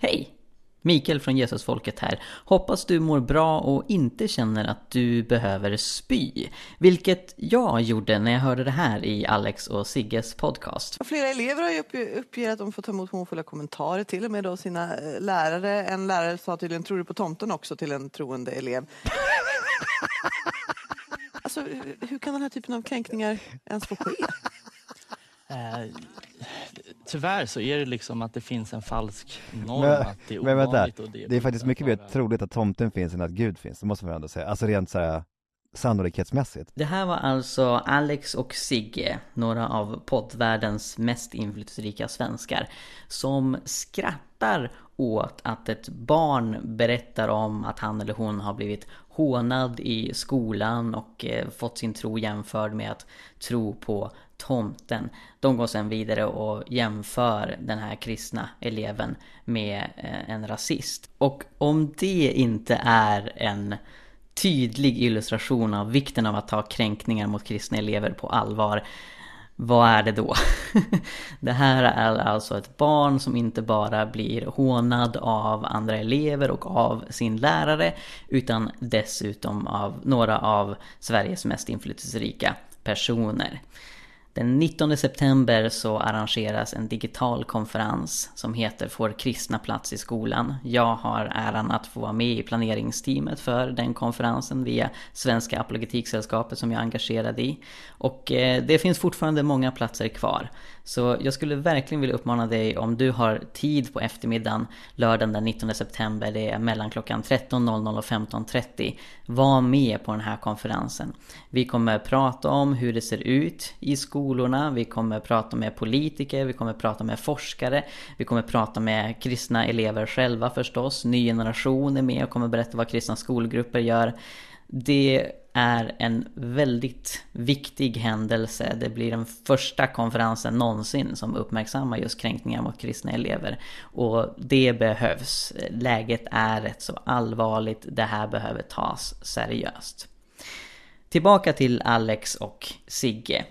Hej! Mikael från Jesusfolket här. Hoppas du mår bra och inte känner att du behöver spy. Vilket jag gjorde när jag hörde det här i Alex och Sigges podcast. Flera elever har ju uppgett att de får ta emot hånfulla kommentarer, till och med då sina eh, lärare. En lärare sa tydligen tror du på tomten också till en troende elev. alltså, hur kan den här typen av kränkningar ens få ske? Eh, tyvärr så är det liksom att det finns en falsk norm Men, att det är men vänta, och det är, det faktiskt mycket mer troligt att tomten finns än att Gud finns, det måste man ändå säga. Alltså rent såhär sannolikhetsmässigt. Det här var alltså Alex och Sigge, några av poddvärldens mest inflytelserika svenskar, som skrattar åt att ett barn berättar om att han eller hon har blivit hånad i skolan och eh, fått sin tro jämförd med att tro på tomten. De går sen vidare och jämför den här kristna eleven med eh, en rasist. Och om det inte är en tydlig illustration av vikten av att ta kränkningar mot kristna elever på allvar vad är det då? det här är alltså ett barn som inte bara blir hånad av andra elever och av sin lärare utan dessutom av några av Sveriges mest inflytelserika personer. Den 19 september så arrangeras en digital konferens som heter Får kristna plats i skolan? Jag har äran att få vara med i planeringsteamet för den konferensen via Svenska Apologetiksällskapet som jag är engagerad i. Och eh, det finns fortfarande många platser kvar. Så jag skulle verkligen vilja uppmana dig om du har tid på eftermiddagen lördagen den 19 september, det är mellan klockan 13.00 och 15.30. Var med på den här konferensen. Vi kommer prata om hur det ser ut i skolorna, vi kommer prata med politiker, vi kommer prata med forskare, vi kommer prata med kristna elever själva förstås, ny generation är med och kommer berätta vad kristna skolgrupper gör. Det är en väldigt viktig händelse. Det blir den första konferensen någonsin som uppmärksammar just kränkningar mot kristna elever. Och det behövs. Läget är rätt så allvarligt. Det här behöver tas seriöst. Tillbaka till Alex och Sigge.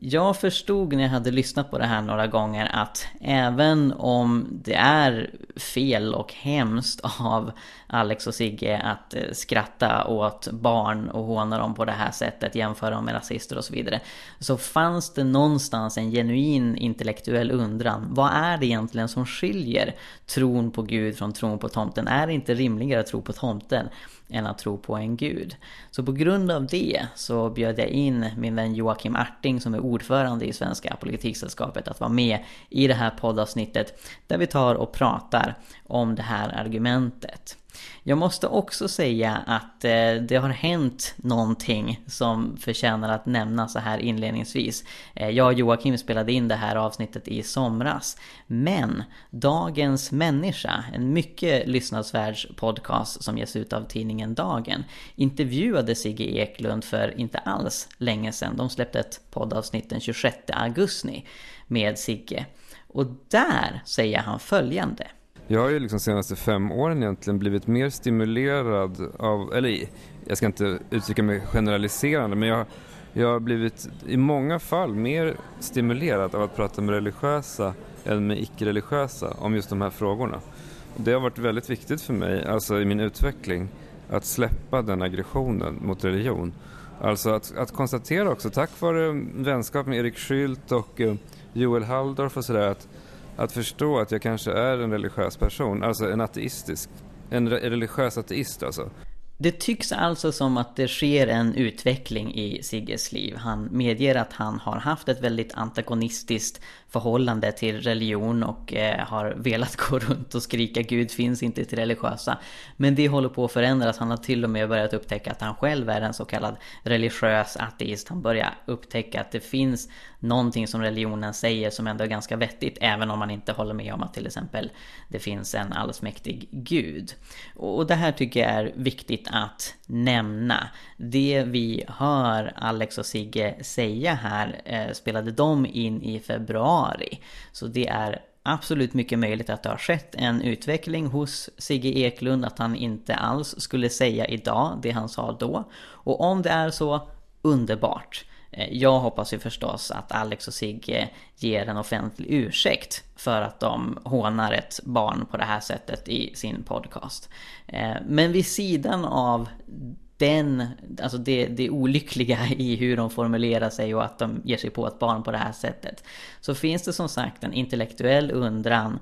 Jag förstod när jag hade lyssnat på det här några gånger att även om det är fel och hemskt av Alex och Sigge att eh, skratta åt barn och håna dem på det här sättet, jämföra dem med rasister och så vidare. Så fanns det någonstans en genuin intellektuell undran. Vad är det egentligen som skiljer tron på Gud från tron på tomten? Är det inte rimligare att tro på tomten än att tro på en gud? Så på grund av det så bjöd jag in min vän Joakim Arting som är ordförande i Svenska Apologetiksällskapet att vara med i det här poddavsnittet där vi tar och pratar om det här argumentet. Jag måste också säga att eh, det har hänt någonting som förtjänar att nämnas så här inledningsvis. Eh, jag och Joakim spelade in det här avsnittet i somras. Men Dagens Människa, en mycket lyssnadsvärd podcast som ges ut av tidningen Dagen, intervjuade Sigge Eklund för inte alls länge sedan. De släppte ett poddavsnitt den 26 augusti med Sigge. Och där säger han följande. Jag har ju liksom senaste fem åren egentligen blivit mer stimulerad av, eller jag ska inte uttrycka mig generaliserande, men jag, jag har blivit i många fall mer stimulerad av att prata med religiösa än med icke-religiösa om just de här frågorna. Det har varit väldigt viktigt för mig, alltså i min utveckling, att släppa den aggressionen mot religion. Alltså att, att konstatera också, tack vare vänskap med Erik Schüldt och eh, Joel Halldorf och sådär, att att förstå att jag kanske är en religiös person, alltså en ateistisk, en religiös ateist alltså. Det tycks alltså som att det sker en utveckling i Sigges liv. Han medger att han har haft ett väldigt antagonistiskt förhållande till religion och eh, har velat gå runt och skrika Gud finns inte till religiösa. Men det håller på att förändras. Han har till och med börjat upptäcka att han själv är en så kallad religiös ateist. Han börjar upptäcka att det finns någonting som religionen säger som ändå är ganska vettigt. Även om man inte håller med om att till exempel det finns en allsmäktig gud. Och det här tycker jag är viktigt att nämna. Det vi hör Alex och Sigge säga här eh, spelade de in i februari. Så det är absolut mycket möjligt att det har skett en utveckling hos Sigge Eklund, att han inte alls skulle säga idag det han sa då. Och om det är så, underbart. Eh, jag hoppas ju förstås att Alex och Sigge ger en offentlig ursäkt för att de hånar ett barn på det här sättet i sin podcast. Eh, men vid sidan av den, alltså det, det olyckliga i hur de formulerar sig och att de ger sig på ett barn på det här sättet. Så finns det som sagt en intellektuell undran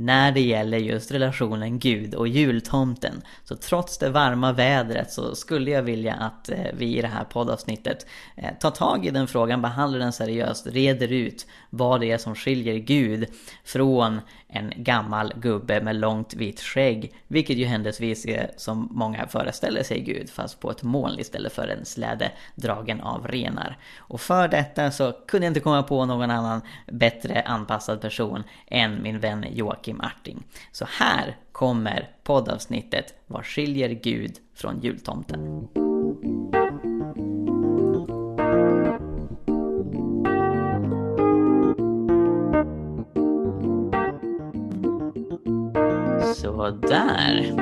när det gäller just relationen Gud och jultomten. Så trots det varma vädret så skulle jag vilja att eh, vi i det här poddavsnittet eh, tar tag i den frågan, behandlar den seriöst, reder ut vad det är som skiljer Gud från en gammal gubbe med långt vitt skägg. Vilket ju händelsevis är som många föreställer sig Gud, fast på ett moln istället för en släde dragen av renar. Och för detta så kunde jag inte komma på någon annan bättre anpassad person än min vän Joakim Arting. Så här kommer poddavsnittet Vad skiljer Gud från jultomten? Sådär.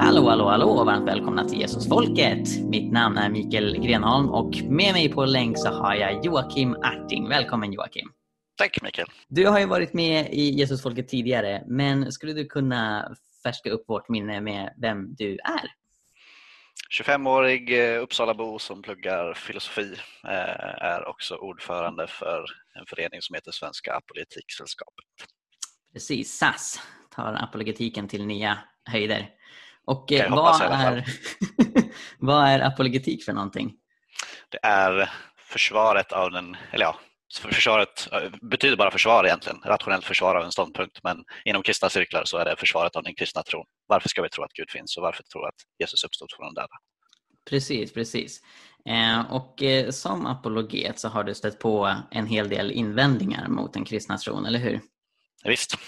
Hallå, hallå, hallå varmt välkomna till Jesusfolket. Mitt namn är Mikael Grenholm och med mig på länk så har jag Joakim Arting. Välkommen Joakim. Tack Mikael. Du har ju varit med i Jesusfolket tidigare, men skulle du kunna färska upp vårt minne med vem du är? 25-årig eh, Uppsalabo som pluggar filosofi, eh, är också ordförande för en förening som heter Svenska Apoletiksällskapet. Precis, SAS tar apologetiken till nya höjder. Och eh, vad, är, vad är apologetik för någonting? Det är försvaret av den, eller ja, försvaret betyder bara försvar egentligen, rationellt försvar av en ståndpunkt, men inom kristna cirklar så är det försvaret av den kristna tron. Varför ska vi tro att Gud finns och varför tro att Jesus uppstod från de döda? Precis, precis. Eh, och eh, som apologet så har du stött på en hel del invändningar mot den kristna tron, eller hur? Visst.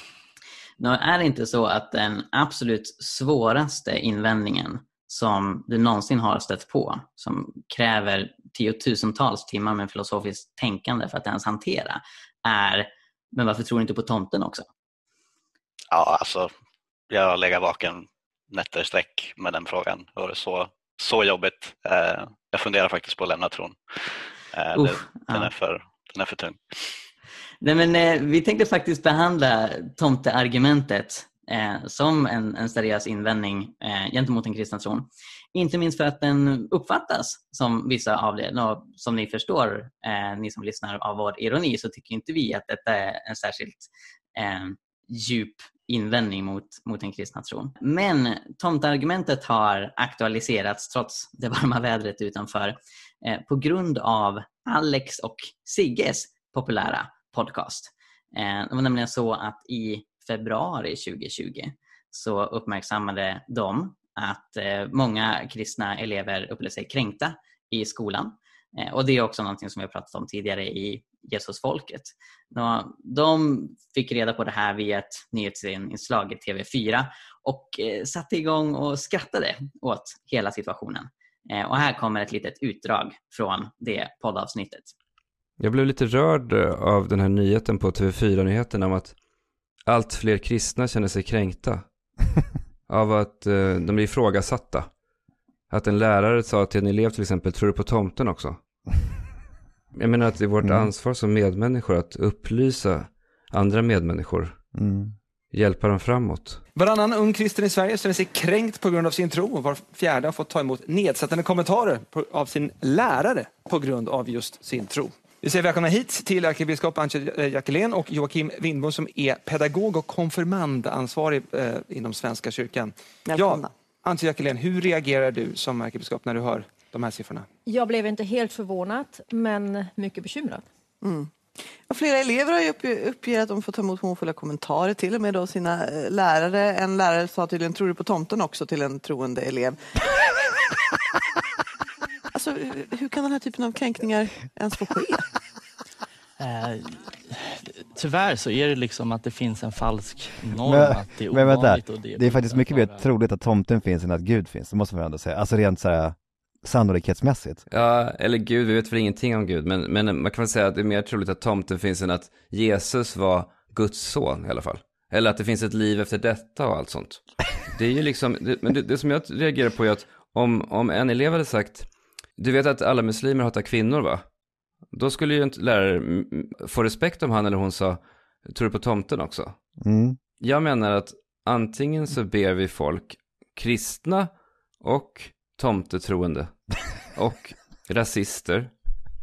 Nu är det inte så att den absolut svåraste invändningen som du någonsin har stött på, som kräver tiotusentals timmar med filosofiskt tänkande för att ens hantera, är men varför tror du inte på tomten också? Ja, alltså jag har legat vaken nätter sträck med den frågan. Det var så, så jobbigt. Eh, jag funderar faktiskt på att lämna tron. Uh, Uff, det, den, är för, den är för tung. Nej, men, eh, vi tänkte faktiskt behandla tomteargumentet eh, som en, en seriös invändning eh, gentemot den kristna tron. Inte minst för att den uppfattas som vissa av det. Och som ni förstår, eh, ni som lyssnar av vår ironi, så tycker inte vi att detta är en särskilt eh, djup invändning mot, mot den kristna tron. Men tomteargumentet har aktualiserats trots det varma vädret utanför eh, på grund av Alex och Sigges populära podcast. Eh, det var nämligen så att i februari 2020 så uppmärksammade de att eh, många kristna elever upplevde sig kränkta i skolan. Eh, och det är också någonting som vi har pratat om tidigare i Jesusfolket. De fick reda på det här via ett nyhetsinslag i TV4 och satte igång och skrattade åt hela situationen. Och här kommer ett litet utdrag från det poddavsnittet. Jag blev lite rörd eh, av den här nyheten på TV4-nyheterna om att allt fler kristna känner sig kränkta. av att eh, de blir ifrågasatta. Att en lärare sa till en elev till exempel, tror du på tomten också? Jag menar att det är vårt mm. ansvar som medmänniskor att upplysa andra medmänniskor. Mm. Hjälpa dem framåt. Varannan ung kristen i Sverige känner sig kränkt på grund av sin tro och var fjärde har fått ta emot nedsättande kommentarer på, av sin lärare på grund av just sin tro. Vi säger välkomna hit till ärkebiskop Antje Jackelén och Joakim Windbom som är pedagog och konfirmandansvarig eh, inom Svenska kyrkan. Välkomna. Ja, Antje Jackelén, hur reagerar du som ärkebiskop när du hör de här siffrorna? Jag blev inte helt förvånad, men mycket bekymrad. Mm. Och flera elever har ju uppger att de får ta emot hånfulla kommentarer, till och med då sina eh, lärare. En lärare sa tydligen, tror du på tomten också, till en troende elev. Alltså, hur kan den här typen av kränkningar ens få ske? Eh, tyvärr så är det liksom att det finns en falsk norm men, att det är men vänta, och det är, det är faktiskt mycket mer troligt att tomten finns än att Gud finns, det måste man ändå säga. Alltså rent såhär sannolikhetsmässigt. Ja, eller Gud, vi vet väl ingenting om Gud, men, men man kan väl säga att det är mer troligt att tomten finns än att Jesus var Guds son i alla fall. Eller att det finns ett liv efter detta och allt sånt. Det är ju liksom, det, men det, det som jag reagerar på är att om, om en elev hade sagt du vet att alla muslimer hatar kvinnor va? Då skulle ju en lärare få respekt om han eller hon sa, tror du på tomten också? Mm. Jag menar att antingen så ber vi folk, kristna och tomtetroende och rasister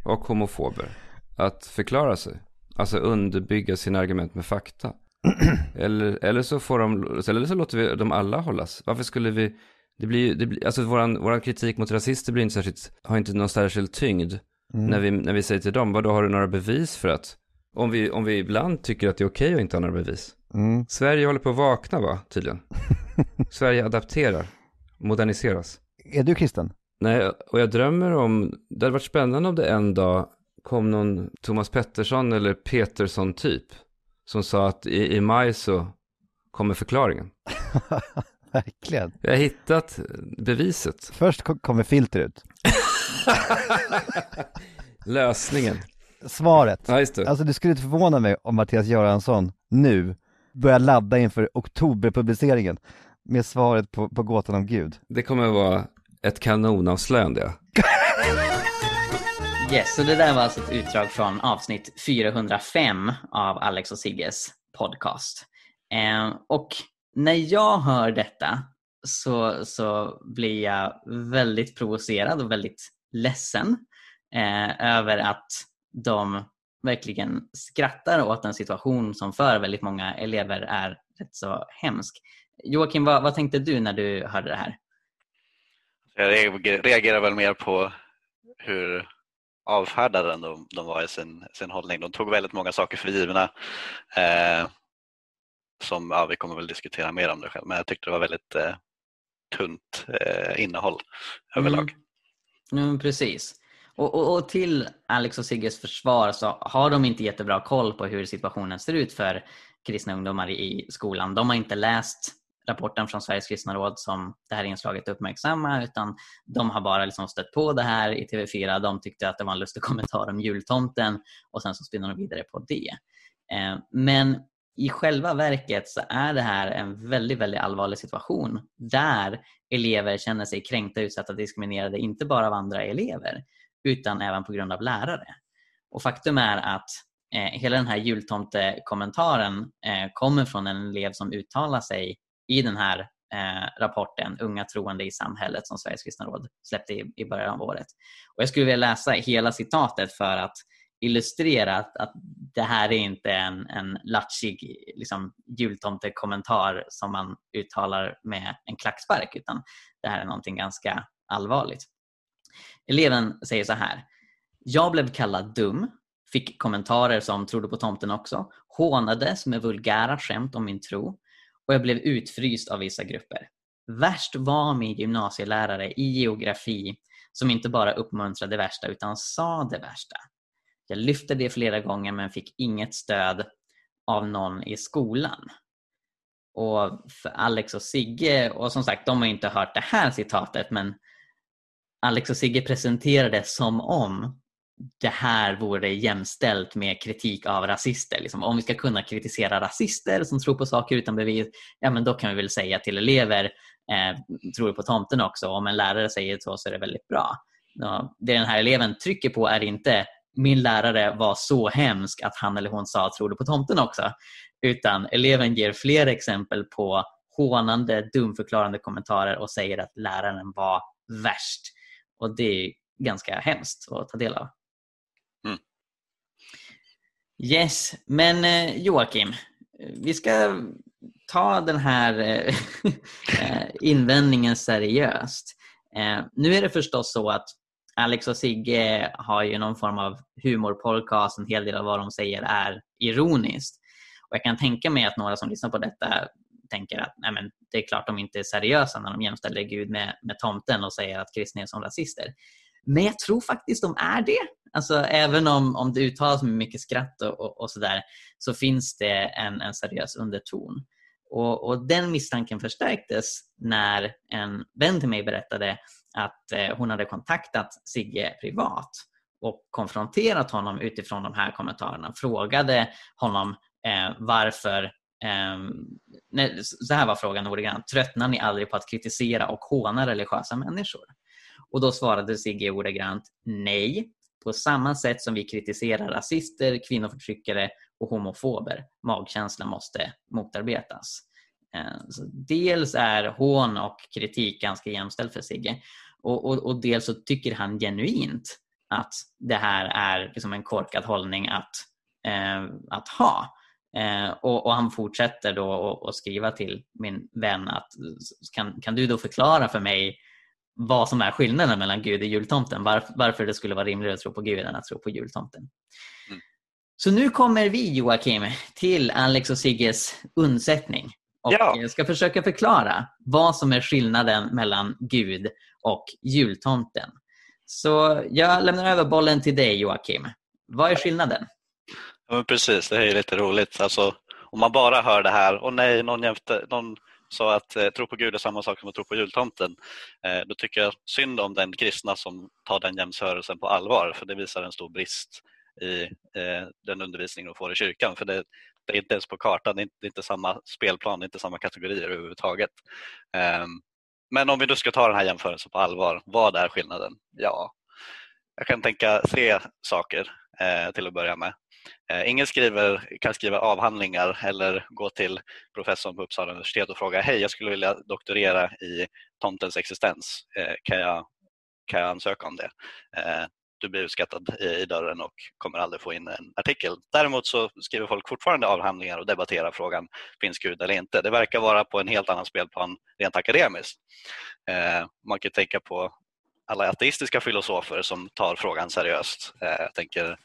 och homofober att förklara sig. Alltså underbygga sina argument med fakta. Eller, eller så får de, eller så låter vi dem alla hållas. Varför skulle vi, det blir, det blir alltså våran, våran kritik mot rasister blir inte särskilt, har inte någon särskild tyngd. När, vi, när vi säger till dem, vad då har du några bevis för att, om vi, om vi ibland tycker att det är okej att inte ha några bevis. Mm. Sverige håller på att vakna va, tydligen. Sverige adapterar, moderniseras. Är du kristen? Nej, och jag drömmer om, det hade varit spännande om det en dag kom någon Thomas Pettersson eller Petersson typ. Som sa att i, i maj så kommer förklaringen. Verkligen. Jag har hittat beviset. Först ko- kommer filter ut. Lösningen. Svaret. Ja, just det. Alltså det skulle inte förvåna mig om Mattias Göransson nu börjar ladda inför oktoberpubliceringen med svaret på, på gåtan om Gud. Det kommer vara ett kanonavslöjande. Ja. Yes, så det där var alltså ett utdrag från avsnitt 405 av Alex och Sigges podcast. Eh, och när jag hör detta så, så blir jag väldigt provocerad och väldigt ledsen eh, över att de verkligen skrattar åt en situation som för väldigt många elever är rätt så hemsk. Joakim, vad, vad tänkte du när du hörde det här? Jag reagerar väl mer på hur avfärdade de, de var i sin, sin hållning. De tog väldigt många saker för givna. Eh, som, ja, vi kommer väl diskutera mer om det själv, men jag tyckte det var väldigt eh, tunt eh, innehåll överlag. Mm, precis. Och, och, och till Alex och Sigges försvar så har de inte jättebra koll på hur situationen ser ut för kristna ungdomar i skolan. De har inte läst rapporten från Sveriges kristna råd som det här inslaget uppmärksammar utan de har bara liksom stött på det här i TV4. De tyckte att det var en lustig kommentar om jultomten och sen så spinner de vidare på det. Eh, men i själva verket så är det här en väldigt, väldigt allvarlig situation där elever känner sig kränkta, utsatta, diskriminerade, inte bara av andra elever utan även på grund av lärare. Och faktum är att eh, hela den här jultomtekommentaren eh, kommer från en elev som uttalar sig i den här eh, rapporten Unga troende i samhället som Sveriges kristna råd släppte i, i början av året. Och jag skulle vilja läsa hela citatet för att illustrera att, att det här är inte en, en latchig liksom, jultomtekommentar som man uttalar med en klackspark utan det här är någonting ganska allvarligt. Eleven säger så här. Jag blev kallad dum, fick kommentarer som trodde på tomten också, hånades med vulgära skämt om min tro och jag blev utfryst av vissa grupper. Värst var min gymnasielärare i geografi som inte bara uppmuntrade det värsta utan sa det värsta. Jag lyfte det flera gånger men fick inget stöd av någon i skolan. Och för Alex och Sigge, och som sagt de har inte hört det här citatet men Alex och Sigge presenterar det som om det här vore jämställt med kritik av rasister. Liksom, om vi ska kunna kritisera rasister som tror på saker utan bevis, ja men då kan vi väl säga till elever, eh, tror du på tomten också? Om en lärare säger så så är det väldigt bra. Ja, det den här eleven trycker på är inte min lärare var så hemsk att han eller hon sa tror du på tomten också? Utan eleven ger fler exempel på hånande, dumförklarande kommentarer och säger att läraren var värst. Och det är ganska hemskt att ta del av. Mm. Yes, men eh, Joakim, vi ska ta den här eh, eh, invändningen seriöst. Nu är det förstås så att Alex och Sigge har ju någon form av humorpodcast. En hel del av vad de säger är ironiskt. Och jag kan tänka mig att några som lyssnar på detta tänker att nej men, det är klart de inte är seriösa när de jämställer Gud med, med tomten och säger att kristna är som rasister. Men jag tror faktiskt de är det. Alltså, även om, om det uttalas med mycket skratt och, och, och sådär så finns det en, en seriös underton. Och, och Den misstanken förstärktes när en vän till mig berättade att eh, hon hade kontaktat Sigge privat och konfronterat honom utifrån de här kommentarerna. Frågade honom eh, varför eh, nej, så här var frågan ordagrant. Tröttnar ni aldrig på att kritisera och håna religiösa människor? Och då svarade Sigge ordagrant nej. på samma sätt som vi kritiserar rasister, kvinnoförtryckare och homofober. Magkänsla måste motarbetas. Eh, så dels är hån och kritik ganska jämställt för Sigge och, och, och dels så tycker han genuint att det här är liksom en korkad hållning att, eh, att ha. Eh, och, och, han fortsätter då att skriva till min vän att kan, kan du då förklara för mig vad som är skillnaden mellan Gud och jultomten? Varför, varför det skulle vara rimligare att tro på Gud än att tro på jultomten. Mm. Så nu kommer vi Joakim till Alex och Sigges undsättning och ja. ska försöka förklara vad som är skillnaden mellan Gud och jultomten. Så jag lämnar över bollen till dig Joakim. Vad är skillnaden? Ja, precis, det är lite roligt. Alltså, om man bara hör det här, och nej, någon, jämte, någon sa att eh, tro på Gud är samma sak som att tro på jultomten, eh, då tycker jag synd om den kristna som tar den jämförelsen på allvar, för det visar en stor brist i eh, den undervisning de får i kyrkan. För det, det är inte ens på kartan, det är inte, det är inte samma spelplan, det är inte samma kategorier överhuvudtaget. Um, men om vi nu ska ta den här jämförelsen på allvar, vad är skillnaden? Ja, jag kan tänka tre saker eh, till att börja med. Eh, ingen skriver, kan skriva avhandlingar eller gå till professorn på Uppsala universitet och fråga hej, jag skulle vilja doktorera i tomtens existens. Eh, kan, jag, kan jag ansöka om det? Eh, du blir utskattad i dörren och kommer aldrig få in en artikel. Däremot så skriver folk fortfarande avhandlingar och debatterar frågan finns Gud eller inte. Det verkar vara på en helt annan spelplan rent akademiskt. Eh, man kan tänka på alla ateistiska filosofer som tar frågan seriöst. Eh, jag tänker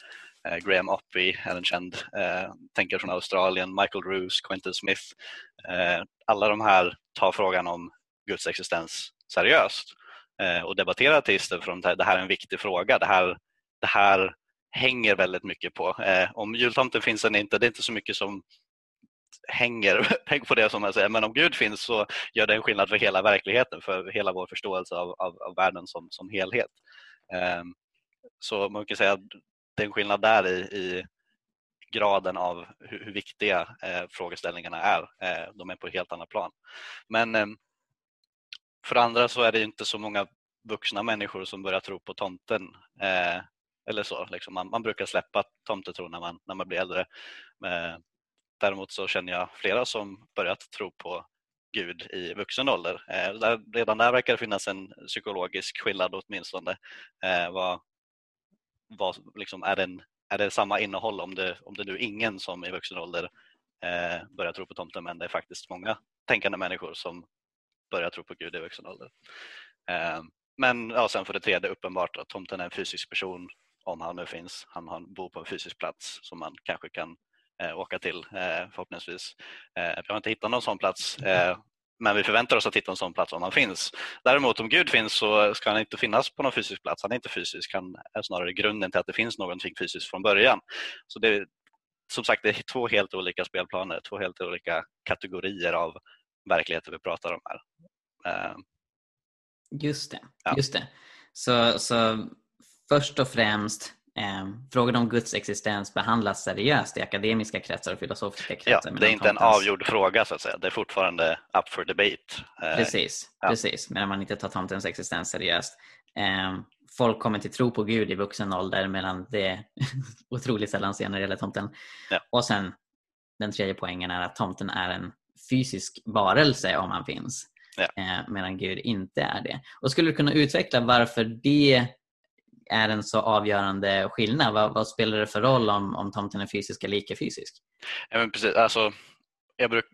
eh, Graham Oppy, en känd eh, tänkare från Australien, Michael Roos, Quentin Smith. Eh, alla de här tar frågan om Guds existens seriöst Eh, och debattera artister för att det här är en viktig fråga. Det här, det här hänger väldigt mycket på. Eh, om jultomten finns eller inte, det är inte så mycket som hänger på det som jag säger. Men om Gud finns så gör det en skillnad för hela verkligheten, för hela vår förståelse av, av, av världen som, som helhet. Ehm, så man kan säga att det är en skillnad där i, i graden av hur, hur viktiga eh, frågeställningarna är. Eh, de är på ett helt annat plan. Men ehm, för andra så är det inte så många vuxna människor som börjar tro på tomten. Eh, eller så. Liksom man, man, brukar släppa tomtetro när man, när man blir äldre. Men, däremot så känner jag flera som börjat tro på Gud i vuxen ålder. Eh, där, redan där verkar det finnas en psykologisk skillnad åtminstone. Eh, vad, vad, liksom, är, det en, är det samma innehåll om det, om det nu är ingen som i vuxen ålder eh, börjar tro på tomten men det är faktiskt många tänkande människor som börja tro på Gud i vuxen ålder. Ehm, men ja, sen för det tredje uppenbart att tomten är en fysisk person om han nu finns. Han bor på en fysisk plats som man kanske kan eh, åka till eh, förhoppningsvis. Eh, vi har inte hittat någon sån plats eh, men vi förväntar oss att hitta en sån plats om han finns. Däremot om Gud finns så ska han inte finnas på någon fysisk plats. Han är inte fysisk, han är snarare grunden till att det finns någonting fysiskt från början. Så det, som sagt, det är två helt olika spelplaner, två helt olika kategorier av verkligheter vi pratar om här. Eh, just det. Ja. Just det. Så, så först och främst eh, Frågan om Guds existens behandlas seriöst i akademiska kretsar och filosofiska kretsar. Ja, det är inte en avgjord fråga så att säga. Det är fortfarande up for debate. Eh, precis, ja. precis. medan man inte tar tomtens existens seriöst. Eh, folk kommer till tro på Gud i vuxen ålder medan det är otroligt sällan ser när det gäller tomten. Ja. Och sen den tredje poängen är att tomten är en fysisk varelse om han finns. Ja. Eh, medan Gud inte är det. Och Skulle du kunna utveckla varför det är en så avgörande skillnad? Vad, vad spelar det för roll om, om tomten är fysisk eller icke-fysisk? Ja, men precis. Alltså, bruk,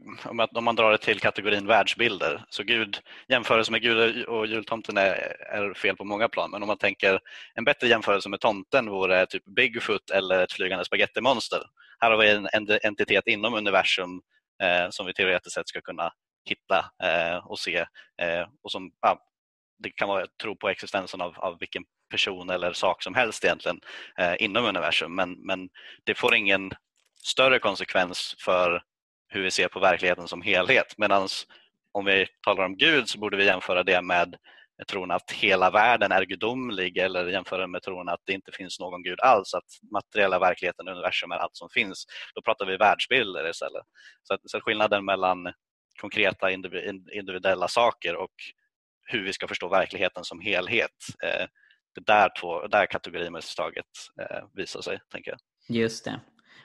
om man drar det till kategorin världsbilder, så Gud, jämförelse med Gud och jultomten är, är, fel på många plan. Men om man tänker en bättre jämförelse med tomten vore typ Bigfoot eller ett flygande spagettimonster. Här har vi en entitet inom universum Eh, som vi teoretiskt sett ska kunna hitta eh, och se. Eh, och som, ja, det kan vara tro på existensen av, av vilken person eller sak som helst egentligen eh, inom universum men, men det får ingen större konsekvens för hur vi ser på verkligheten som helhet. Medan om vi talar om Gud så borde vi jämföra det med tron att hela världen är gudomlig eller jämföra med tron att det inte finns någon gud alls, att materiella verkligheten, universum är allt som finns. Då pratar vi världsbilder istället. Så, att, så skillnaden mellan konkreta individuella saker och hur vi ska förstå verkligheten som helhet, eh, det är där, två, där kategorimisstaget eh, visar sig, tänker jag. Just det.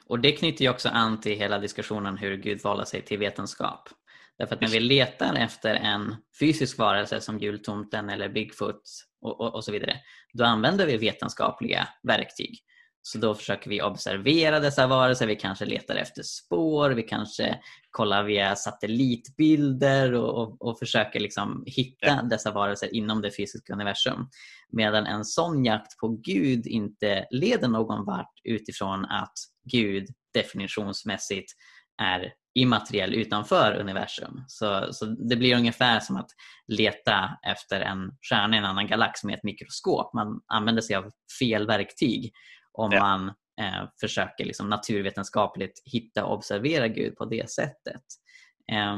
Och det knyter ju också an till hela diskussionen hur Gud valde sig till vetenskap. Därför att när vi letar efter en fysisk varelse som jultomten eller Bigfoot och, och, och så vidare, då använder vi vetenskapliga verktyg. Så då försöker vi observera dessa varelser, vi kanske letar efter spår, vi kanske kollar via satellitbilder och, och, och försöker liksom hitta dessa varelser inom det fysiska universum. Medan en sån jakt på Gud inte leder någon vart utifrån att Gud definitionsmässigt är immateriell utanför universum. Så, så det blir ungefär som att leta efter en stjärna i en annan galax med ett mikroskop. Man använder sig av fel verktyg om ja. man eh, försöker liksom naturvetenskapligt hitta och observera Gud på det sättet. Eh,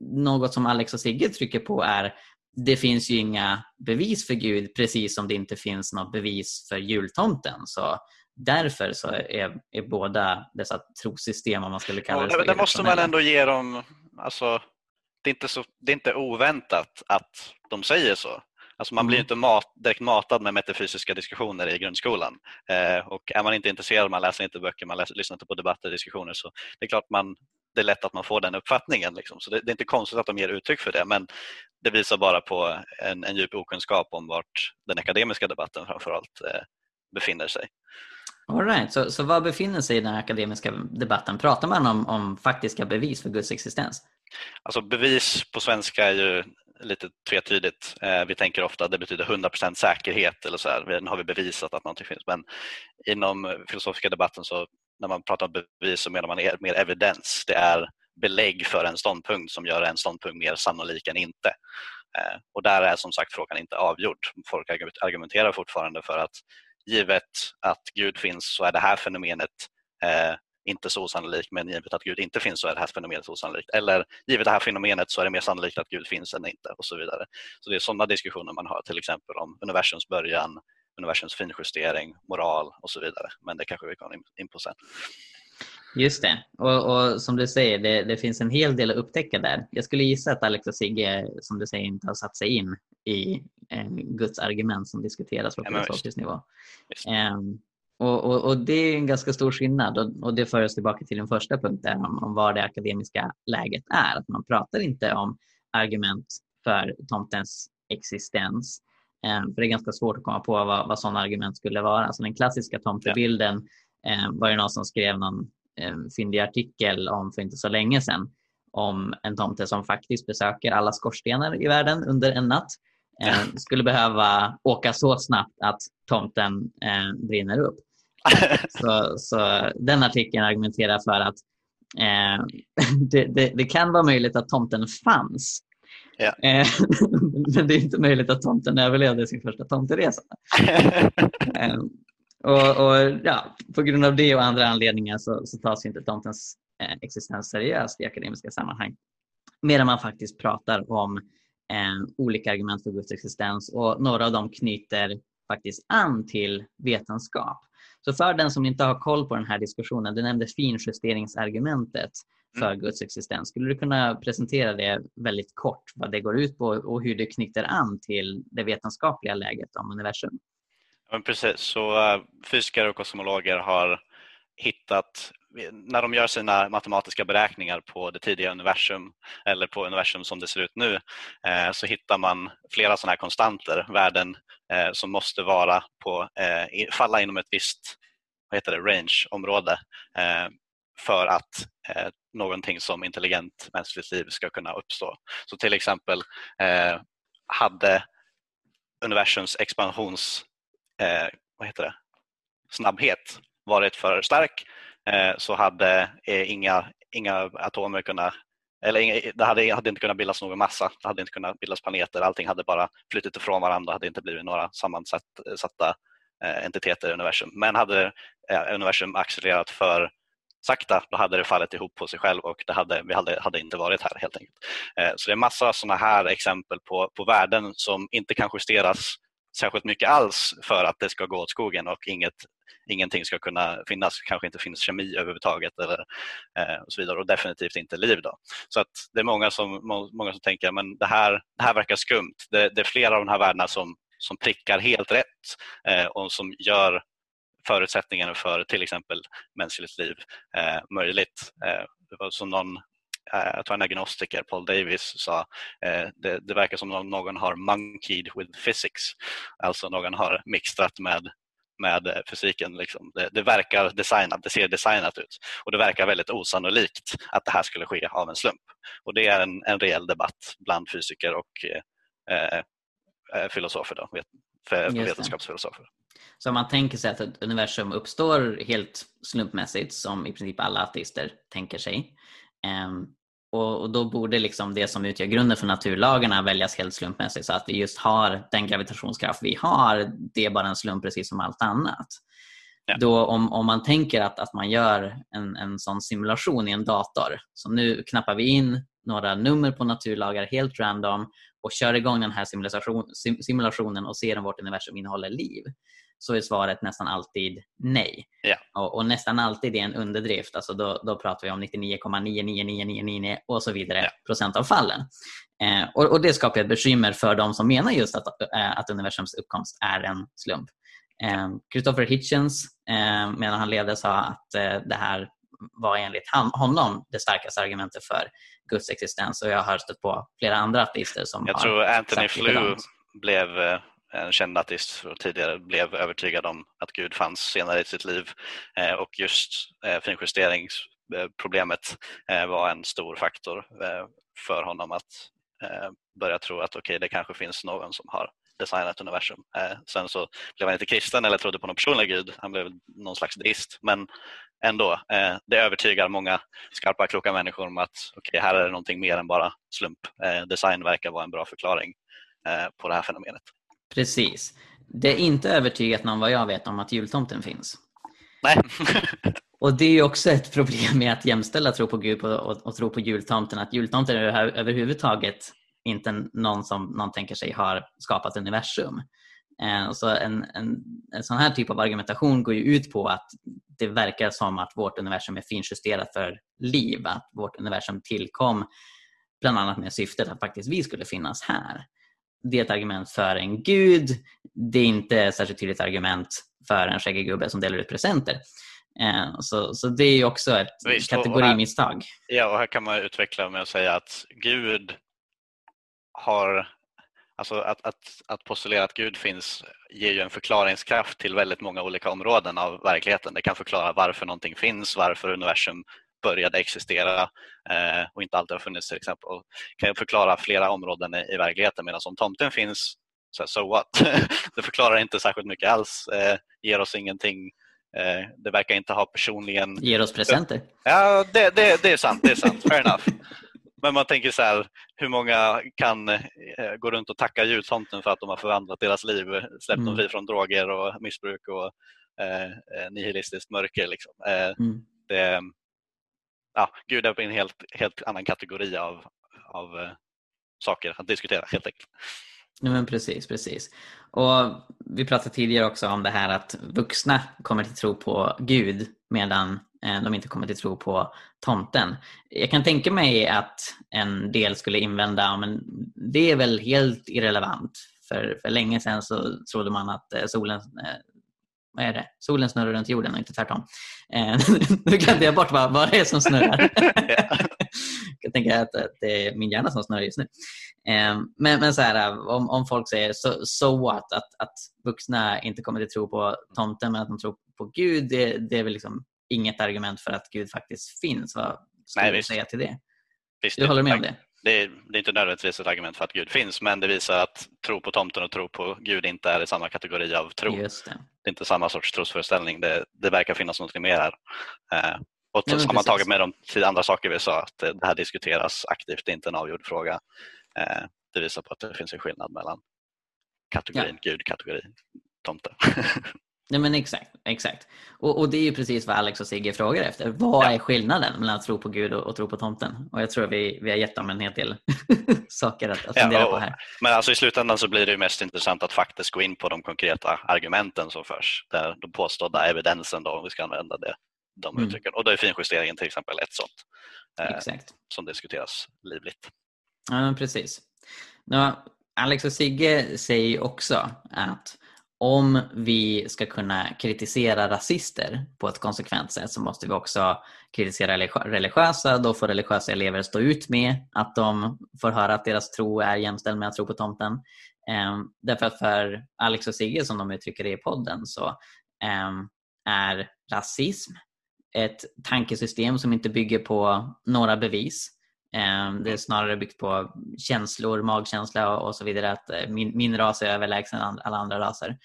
något som Alex och Sigge trycker på är det finns ju inga bevis för Gud precis som det inte finns något bevis för jultomten. Så därför så är, är båda dessa trossystem, om man skulle kalla det så. Det måste man ändå ge dem, alltså, det, är inte så, det är inte oväntat att de säger så. Alltså man blir mm. inte mat, direkt matad med metafysiska diskussioner i grundskolan. Eh, och är man inte intresserad, man läser inte böcker, man läser, lyssnar inte på debatter och diskussioner så det är klart man, det är lätt att man får den uppfattningen. Liksom. Så det, det, är inte konstigt att de ger uttryck för det men det visar bara på en, en djup okunskap om vart den akademiska debatten framförallt eh, befinner sig. All right. så, så var befinner sig i den akademiska debatten? Pratar man om, om faktiska bevis för Guds existens? Alltså bevis på svenska är ju lite tvetydigt. Eh, vi tänker ofta att det betyder 100% säkerhet eller så här. Nu har vi bevisat att någonting finns. Men inom filosofiska debatten så när man pratar om bevis så menar man mer evidens. Det är belägg för en ståndpunkt som gör en ståndpunkt mer sannolik än inte. Eh, och där är som sagt frågan inte avgjord. Folk argumenterar fortfarande för att givet att Gud finns så är det här fenomenet eh, inte så osannolikt men givet att Gud inte finns så är det här fenomenet osannolikt. Eller givet det här fenomenet så är det mer sannolikt att Gud finns än inte och så vidare. Så det är sådana diskussioner man har till exempel om universums början, universums finjustering, moral och så vidare. Men det kanske vi kommer in på sen. Just det. Och, och, som du säger, det, det, finns en hel del att upptäcka där. Jag skulle gissa att Alex och Sigge, som du säger, inte har satt sig in i eh, Guds argument som diskuteras på filosofisk nivå. Um, och, och, och, det är en ganska stor skillnad och, och det för oss tillbaka till den första punkten om, om vad det akademiska läget är. Att man pratar inte om argument för tomtens existens. Um, för det är ganska svårt att komma på vad, vad sådana argument skulle vara. Alltså den klassiska tomtebilden um, var det någon som skrev någon um, fyndig artikel om för inte så länge sedan om en tomte som faktiskt besöker alla skorstenar i världen under en natt eh, skulle behöva åka så snabbt att tomten eh, brinner upp. Så, så den artikeln argumenterar för att eh, det, det, det, kan vara möjligt att tomten fanns. Ja. Eh, men det är inte möjligt att tomten överlevde sin första tomteresa. Eh, och, och, ja, på grund av det och andra anledningar så, så tas inte tomtens eh, existens seriöst i akademiska sammanhang. Medan man faktiskt pratar om olika argument för Guds existens och några av dem knyter faktiskt an till vetenskap. Så för den som inte har koll på den här diskussionen, du nämnde finjusteringsargumentet för mm. Guds existens. Skulle du kunna presentera det väldigt kort, vad det går ut på och hur det knyter an till det vetenskapliga läget om universum? Ja, precis, så uh, fysiker och kosmologer har hittat när de gör sina matematiska beräkningar på det tidiga universum eller på universum som det ser ut nu eh, så hittar man flera sådana här konstanter, värden eh, som måste vara på, eh, falla inom ett visst vad heter det, range-område för att eh, någonting som intelligent mänskligt liv ska kunna uppstå. Så till exempel eh, hade universums expansions vad heter det, snabbhet varit för stark Eh, så hade eh, inga, inga atomer kunnat eller det hade, hade, inte kunnat bildas någon massa, det hade inte kunnat bildas planeter, allting hade bara flyttit ifrån varandra, det hade inte blivit några sammansatta eh, eh, entiteter i universum. Men hade universum accelererat för sakta, då hade det fallit ihop på sig själv och det hade, vi hade, hade inte varit här helt enkelt. Så det är massa sådana här exempel på, på värden som inte kan justeras särskilt mycket alls för att det ska gå åt skogen och inget, ingenting ska kunna finnas. kanske inte finns kemi överhuvudtaget eller, eh, och så vidare och definitivt inte liv. Då. Så att det är många som, många som tänker men det här, det här verkar skumt. Det, det är flera av de här värdena som som prickar helt rätt eh, och som gör förutsättningarna för till exempel mänskligt liv eh, möjligt. Eh, det var som någon jag tror en agnostiker, Paul Davis, sa eh, det, det verkar som om någon har monkeyed with physics. Alltså någon har mixtrat med med eh, fysiken. Liksom. Det, det, verkar designat, det ser designat ut och det verkar väldigt osannolikt att det här skulle ske av en slump. Och Det är en, en reell debatt bland fysiker och eh, eh filosofer, då, vet, vetenskapsfilosofer. Så om man tänker sig att ett universum uppstår helt slumpmässigt, som i princip alla ateister tänker sig, ehm, och, då borde liksom det som utgör grunden för naturlagarna väljas helt slumpmässigt så att vi just har den gravitationskraft vi har, det är bara en slump precis som allt annat. Ja. Då om, om man tänker att, att man gör en, en sån simulation i en dator, så nu knappar vi in några nummer på naturlagar helt random och kör igång den här simulation, sim, simulationen och ser om vårt universum innehåller liv så är svaret nästan alltid nej. Ja. Och, och, nästan alltid är en underdrift. Alltså då, då pratar vi om 99,99999 och så vidare ja. procent av fallen. Eh, och, och, Det skapar ett bekymmer för de som menar just att, äh, att universums uppkomst är en slump. Eh, Christopher Hitchens, eh, medan han levde, sa att eh, det här var enligt honom det starkaste argumentet för Guds existens och jag har stött på flera andra ateister som jag har tror Anthony Flew blev eh, Eh, en känd artist tidigare blev övertygad om att Gud fanns senare i sitt liv eh, och just eh, finjusteringsproblemet eh, var en stor faktor eh, för honom att eh, börja tro att okay, det kanske finns någon som har designat universum. Sen så blev han inte kristen eller trodde på någon personlig gud, han blev någon slags deist. Men ändå, det övertygar många skarpa, kloka människor om att okay, här är det någonting mer än bara slump. Design verkar vara en bra förklaring på det här fenomenet. Precis. Det är inte övertygat någon vad jag vet om att jultomten finns. Nej. och det är också ett problem med att jämställa tro på Gud och, och, och tro på jultomten. Att jultomten är överhuvudtaget inte någon som någon tänker sig har skapat universum. Eh, så en, en, en sån här typ av argumentation går ju ut på att det verkar som att vårt universum är finjusterat för liv. Att vårt universum tillkom bland annat med syftet att faktiskt vi skulle finnas här det är ett argument för en gud. Det är inte ett särskilt tydligt argument för en skäggig gubbe som delar ut presenter. Eh, så, så det är också ett Visst, kategorimisstag. ja, och här kan man utveckla med att säga att Gud har Alltså att, att, att postulera att Gud finns ger ju en förklaringskraft till väldigt många olika områden av verkligheten. Det kan förklara varför någonting finns, varför universum började existera eh, och inte alltid har funnits till exempel. Och kan jag förklara flera områden i, i verkligheten medan om tomten finns, så, so what? det förklarar inte särskilt mycket alls, eh, ger oss ingenting eh, det verkar inte ha personligen... Ger oss presenter? Ja, det, det, det är sant. Det är sant. Fair enough. Men man tänker så här, hur många kan eh, gå runt och tacka jultomten för att de har förvandlat deras liv, släppt mm. dem fri från droger och missbruk och eh, eh nihilistiskt mörker. Liksom. Eh, mm. det, ja, Gud är en helt, helt annan kategori av, av eh, saker att diskutera helt enkelt. Ja, men precis, precis. Och vi pratade tidigare också om det här att vuxna kommer till tro på Gud medan eh, de inte kommer till tro på tomten. Jag kan tänka mig att en del skulle invända men det är väl helt irrelevant. För, för länge sedan så trodde man att eh, solen vad är det? Solen snurrar runt jorden och inte tvärtom. Eh, nu glömde jag bort vad, vad det är som snurrar. jag tänker att, det är min hjärna som snurrar just nu. Eh, men, men så här, om, om folk säger so, so what, att, att vuxna inte kommer att tro på tomten men att de tror på Gud, det, det är väl liksom inget argument för att Gud faktiskt finns. Vad skulle du säga till det? Visst, du håller med om det? Det är, det är, inte nödvändigtvis ett argument för att Gud finns men det visar att tro på tomten och tro på Gud inte är i samma kategori av tro. Det. det är inte samma sorts trosföreställning. Det, det verkar finnas något mer här. Eh, och Nej, sammantaget med de andra saker vi sa, att det här diskuteras aktivt, det är inte en avgjord fråga. Eh, det visar på att det finns en skillnad mellan kategorin ja. Gud, kategorin tomte. Nej men exakt. exakt. Och, och, det är ju precis vad Alex och Sigge frågar efter. Vad ja. är skillnaden mellan att tro på Gud och, och tro på tomten? Och jag tror vi, vi har gett dem en hel del saker att, att fundera ja, och, på här. Men alltså i slutändan så blir det mest intressant att faktiskt gå in på de konkreta argumenten som förs. Där de påstådda evidensen då, om vi ska använda det, de mm. uttrycken. Och då är finjusteringen till exempel ett sånt. Eh, som diskuteras livligt. Ja, precis. Nu, Alex och Sigge säger också att om vi ska kunna kritisera rasister på ett konsekvent sätt så måste vi också kritisera religiösa. Då får religiösa elever stå ut med att de får höra att deras tro är jämställd med att tro på tomten. Um, därför att för Alex och Sigge, som de uttrycker det i podden, så um, är rasism ett tankesystem som inte bygger på några bevis. Ehm, det är snarare byggt på känslor, magkänsla och, så vidare. Att eh, min, min ras är överlägsen alla andra raser.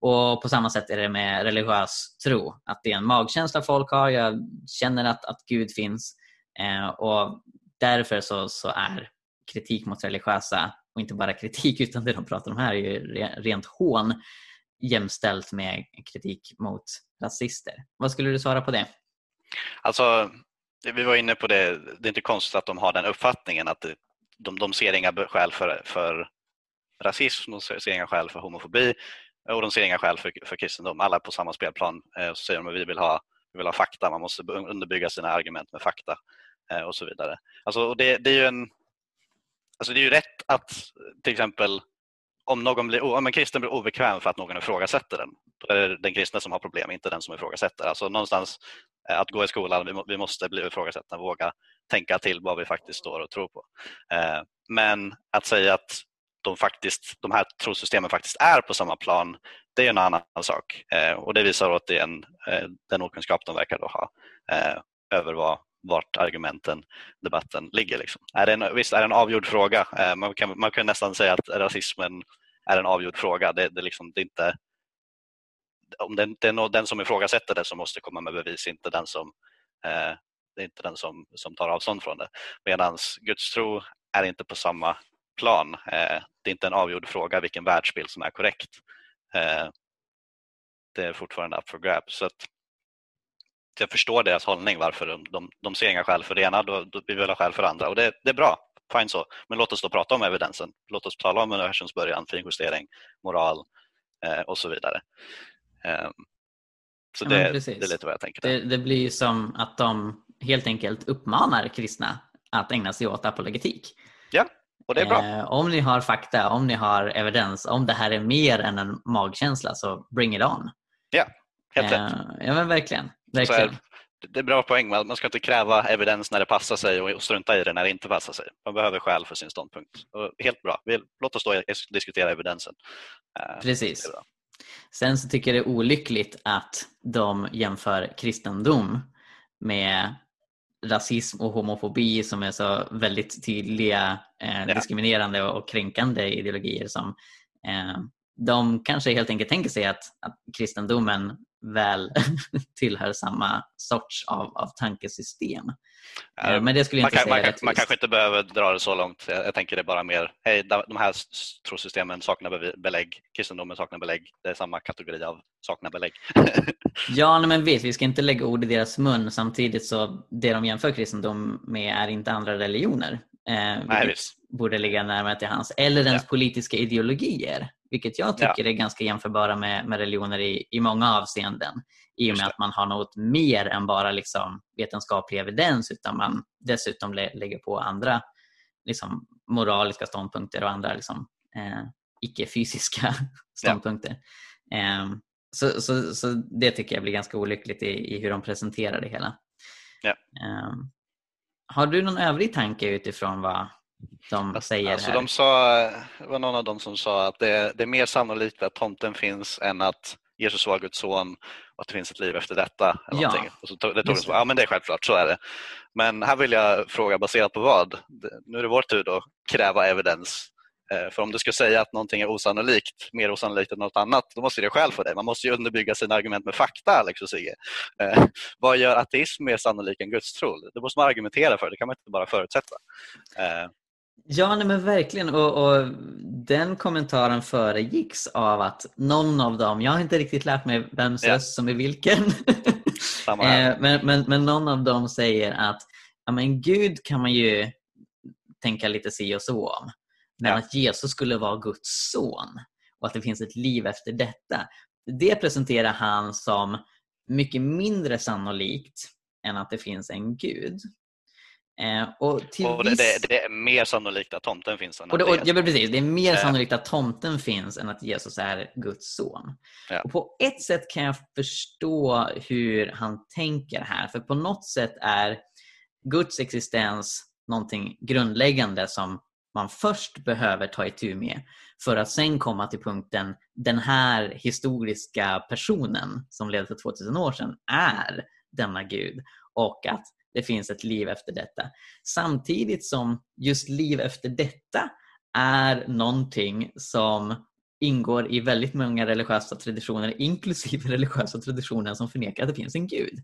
Och på samma sätt är det med religiös tro. Att det är en magkänsla folk har. Jag känner att, att Gud finns. Ehm, och därför så, så är kritik mot religiösa, och inte bara kritik utan det de pratar om här är ju rent hån jämställt med kritik mot rasister. Vad skulle du svara på det? Alltså, vi var inne på det, det är inte konstigt att de har den uppfattningen att eh, de, de ser inga skäl för, för rasism, de ser inga skäl för homofobi eh, och de ser inga skäl för, för kristendom. Alla är på samma spelplan och så säger de att vi vill, ha, vi vill ha fakta, man måste underbygga sina argument med fakta och så vidare. Alltså, och det, det, är ju en, alltså det är ju rätt att till exempel om, någon blir, om en kristen blir obekväm för att någon ifrågasätter den, då är det den kristna som har problem, inte den som ifrågasätter. Alltså någonstans Eh, att gå i skolan, vi måste bli ifrågasatta och våga tänka till vad vi faktiskt står och tror på. Eh, men att säga att de, faktiskt, de här trosystemen faktiskt är på samma plan, det är en annan sak. Eh, och det visar att det är en, eh, den okunskap de verkar då ha eh, över vad, vart argumenten, debatten ligger. Liksom. Är det en, visst är det en avgjord fråga. Eh, man, kan, man kan nästan säga att rasismen är en avgjord fråga. Det, det, liksom, det är inte, om det, den, är den som ifrågasätter det som måste komma med bevis, inte den som eh, det är inte den som, som tar avstånd från det. Medan gudstro är inte på samma plan. Eh, det är inte en avgjord fråga vilken världsbild som är korrekt. Eh, det är fortfarande up for grabs. Så att jag förstår deras hållning, varför de, de, de ser inga skäl för det ena, då, då vi vill ha skäl för det andra. Och det, det är bra, fine så. Men låt oss då prata om evidensen. Låt oss tala om universums början, finjustering, moral eh, och så vidare. Eh, så det, det, är lite vad jag tänker. Det, det blir som att de helt enkelt uppmanar kristna att ägna sig åt apologetik. Ja, och det är bra. Eh, om ni har fakta, om ni har evidens, om det här är mer än en magkänsla så bring it on. Ja, helt eh, rätt. Ja men verkligen. verkligen. Är, det är bra poäng, man ska inte kräva evidens när det passar sig och strunta i det när det inte passar sig. Man behöver skäl för sin ståndpunkt. Och helt bra, låt oss då diskutera evidensen. Eh, Precis. Sen så tycker jag det är olyckligt att de jämför kristendom med rasism och homofobi som är så väldigt tydliga eh, diskriminerande och kränkande ideologier som eh, de kanske helt enkelt tänker sig att, att kristendomen väl tillhör samma sorts av, av tankesystem. Eh, men det skulle inte kan, säga man, kan, man kanske inte behöver dra det så långt. Jag, jag tänker det bara mer, hej, de här trosystemen saknar belägg, kristendomen saknar belägg. Det är samma kategori av saknar belägg. ja, men visst, vi ska inte lägga ord i deras mun samtidigt så det de jämför kristendom med är inte andra religioner. Eh, Nej, visst. borde ligga närmare till hans. Eller ens ja. politiska ideologier. Vilket jag tycker ja. är ganska jämförbara med, med religioner i, i många avseenden. I och med att man har något mer än bara liksom vetenskaplig evidens utan man dessutom lä lägger på andra liksom, moraliska ståndpunkter och andra liksom, eh, icke-fysiska ståndpunkter. Ja. Eh, så, så, så det tycker jag blir ganska olyckligt i, i hur de presenterar det hela. Ja. Eh, har du någon övrig tanke utifrån vad de säger alltså, här? De sa, det var någon av dem som sa att det, det är mer sannolikt att tomten finns än att Jesus var Guds son och att det finns ett liv efter detta. Eller ja. Och så tog, det tog ja men det är självklart, så är det. Men här vill jag fråga baserat på vad? Nu är det vår tur att kräva evidens. Eh, för om du ska säga att någonting är osannolikt, mer osannolikt än något annat, då måste det skäl för det. Man måste ju underbygga sina argument med fakta, Alex och Sigge. Eh, vad gör ateism mer sannolik än gudstro? Det måste man argumentera för, det kan man inte bara förutsätta. Eh, Ja, nej, men verkligen. Och, och, den kommentaren föregicks av att någon av dem, jag har inte riktigt lärt mig vems yeah. röst som är vilken, eh, men, men, men någon av dem säger att ja, men Gud kan man ju tänka lite si och så om. Men ja. att Jesus skulle vara Guds son och att det finns ett liv efter detta. Det presenterar han som mycket mindre sannolikt än att det finns en Gud. Eh, och till Och det, viss... det, det är mer sannolikt att tomten finns än Och det, och, ja, precis, det är mer Eh. sannolikt att tomten finns än att Jesus är Guds son. Ja. Och på ett sätt kan jag förstå hur han tänker här. För på något sätt är Guds existens någonting grundläggande som man först behöver ta itu med för att sen komma till punkten den här historiska personen som levde för 2000 år sedan är denna Gud och att det finns ett liv efter detta. Samtidigt som just liv efter detta är någonting som ingår i väldigt många religiösa traditioner, inklusive religiösa traditioner som förnekar att det finns en gud.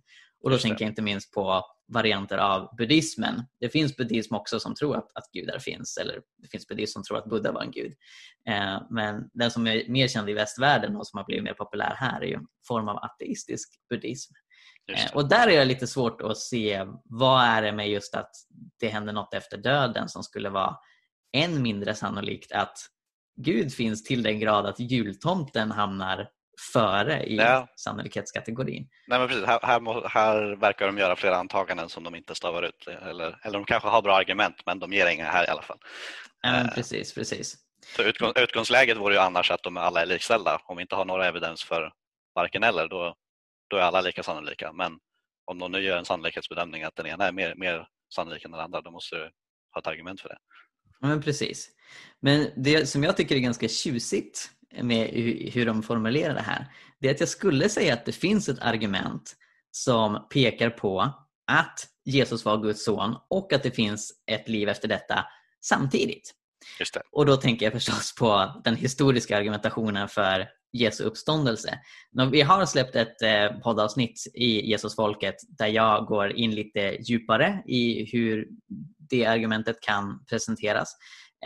Och då tänker jag inte minst på varianter av buddhismen. Det finns buddhism också som tror att, att gudar finns, eller det finns buddhism som tror att Buddha var en gud. Eh, men den som är mer känd i västvärlden och som har blivit mer populär här är ju en form av ateistisk buddhism. Eh. Och där är det lite svårt att se vad är det med just att det händer något efter döden som skulle vara än mindre sannolikt att Gud finns till den grad att jultomten hamnar före i Ja. sannolikhetskategorin. Nej, men precis. Här, här, här verkar de göra flera antaganden som de inte stavar ut. Eller, eller de kanske har bra argument men de ger inga här i alla fall. Ja, Eh. precis, precis. För utgång, utgångsläget vore ju annars att de alla är likställda. Om vi inte har några evidens för varken eller då, då är alla lika sannolika. Men om de nu gör en sannolikhetsbedömning att den ena är mer, mer sannolik än den andra då måste du ha ett argument för det. Ja, men precis. Men det som jag tycker är ganska tjusigt med hur de formulerar det här, det är att jag skulle säga att det finns ett argument som pekar på att Jesus var Guds son och att det finns ett liv efter detta samtidigt. Och då tänker jag förstås på den historiska argumentationen för Jesu uppståndelse. Vi har släppt ett eh, poddavsnitt i Jesusfolket där jag går in lite djupare i hur det argumentet kan presenteras.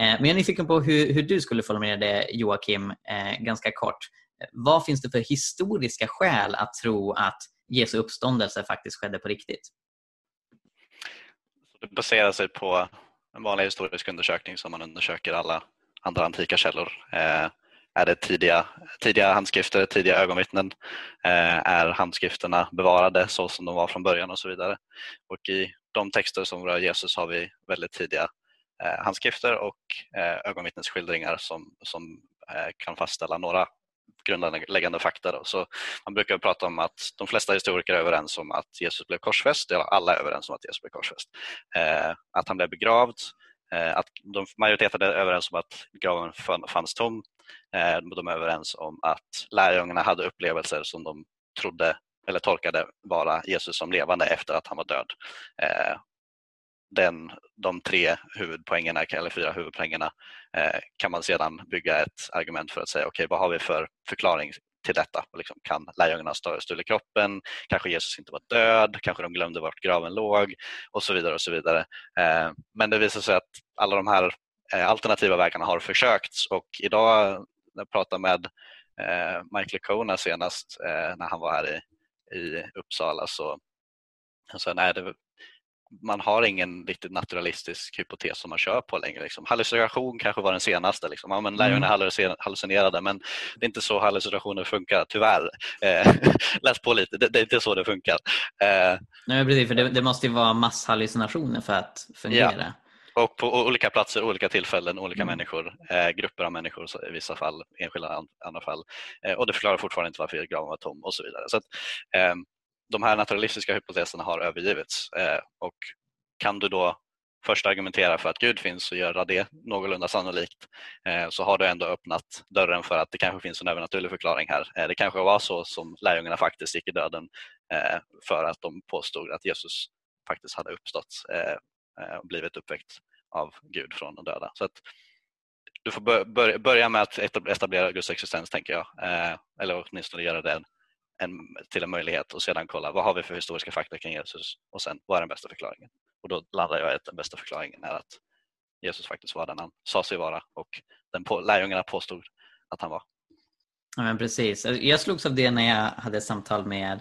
Eh, Men jag är nyfiken på hur, hur du skulle formulera det Joakim, eh, ganska kort. Vad finns det för historiska skäl att tro att Jesu uppståndelse faktiskt skedde på riktigt? Det baserar sig på en vanlig historisk undersökning som man undersöker alla andra antika källor. Eh, är det tidiga, tidiga handskrifter, tidiga ögonvittnen? Eh, är handskrifterna bevarade så som de var från början och så vidare? Och i de texter som rör Jesus har vi väldigt tidiga eh, handskrifter och eh, ögonvittnesskildringar som, som eh, kan fastställa några grundläggande fakta. Då. Så man brukar prata om att de flesta historiker är överens om att Jesus blev korsfäst, eller alla är överens om att Jesus blev korsfäst. Eh, att han blev begravd, eh, att de, majoriteten är överens om att graven fanns tom. Eh, de är överens om att lärjungarna hade upplevelser som de trodde eller tolkade vara Jesus som levande efter att han var död. Eh, den, de tre huvudpoängerna, eller fyra huvudpoängerna, eh, kan man sedan bygga ett argument för att säga okej, vad har vi för förklaring till detta? Liksom, kan lärjungarna ha stulit kroppen? Kanske Jesus inte var död? Kanske de glömde vart graven låg? Och så vidare. och så vidare. Eh, men det visar sig att alla de här eh, alternativa vägarna har försökts och idag när jag pratade med eh, Mike senast eh, när han var här i, i Uppsala så han sa nej, det, man har ingen riktigt naturalistisk hypotes som man kör på längre. Liksom. Hallucination kanske var den senaste. Liksom. Ja, men lärjungarna Mm. hallucin- hallucinerade men det är inte så hallucinationer funkar, tyvärr. Eh, läs på lite, det, det är inte så det funkar. Eh, Nej, precis, för det, det måste ju vara masshallucinationer för att fungera. och på olika platser, olika tillfällen, olika Mm. människor, eh, grupper av människor i vissa fall, enskilda an- andra fall. Eh, och det förklarar fortfarande inte varför graven var tom och så vidare. Så att, eh, de här naturalistiska hypoteserna har övergivits eh, och kan du då först argumentera för att Gud finns och göra det någorlunda sannolikt eh, så har du ändå öppnat dörren för att det kanske finns en övernaturlig förklaring här. Eh, det kanske var så som lärjungarna faktiskt gick i döden för att de påstod att Jesus faktiskt hade uppstått och blivit uppväckt av Gud från de döda. Så att du får börja med att etablera Guds existens tänker jag. Eller åtminstone göra det en, till en möjlighet och sedan kolla vad har vi för historiska fakta kring Jesus och sen vad är den bästa förklaringen? Och då landar jag i att den bästa förklaringen är att Jesus faktiskt var den han sa sig vara och den på, lärjungarna påstod att han var. Ja, men precis. Jag slogs av det när jag hade ett samtal med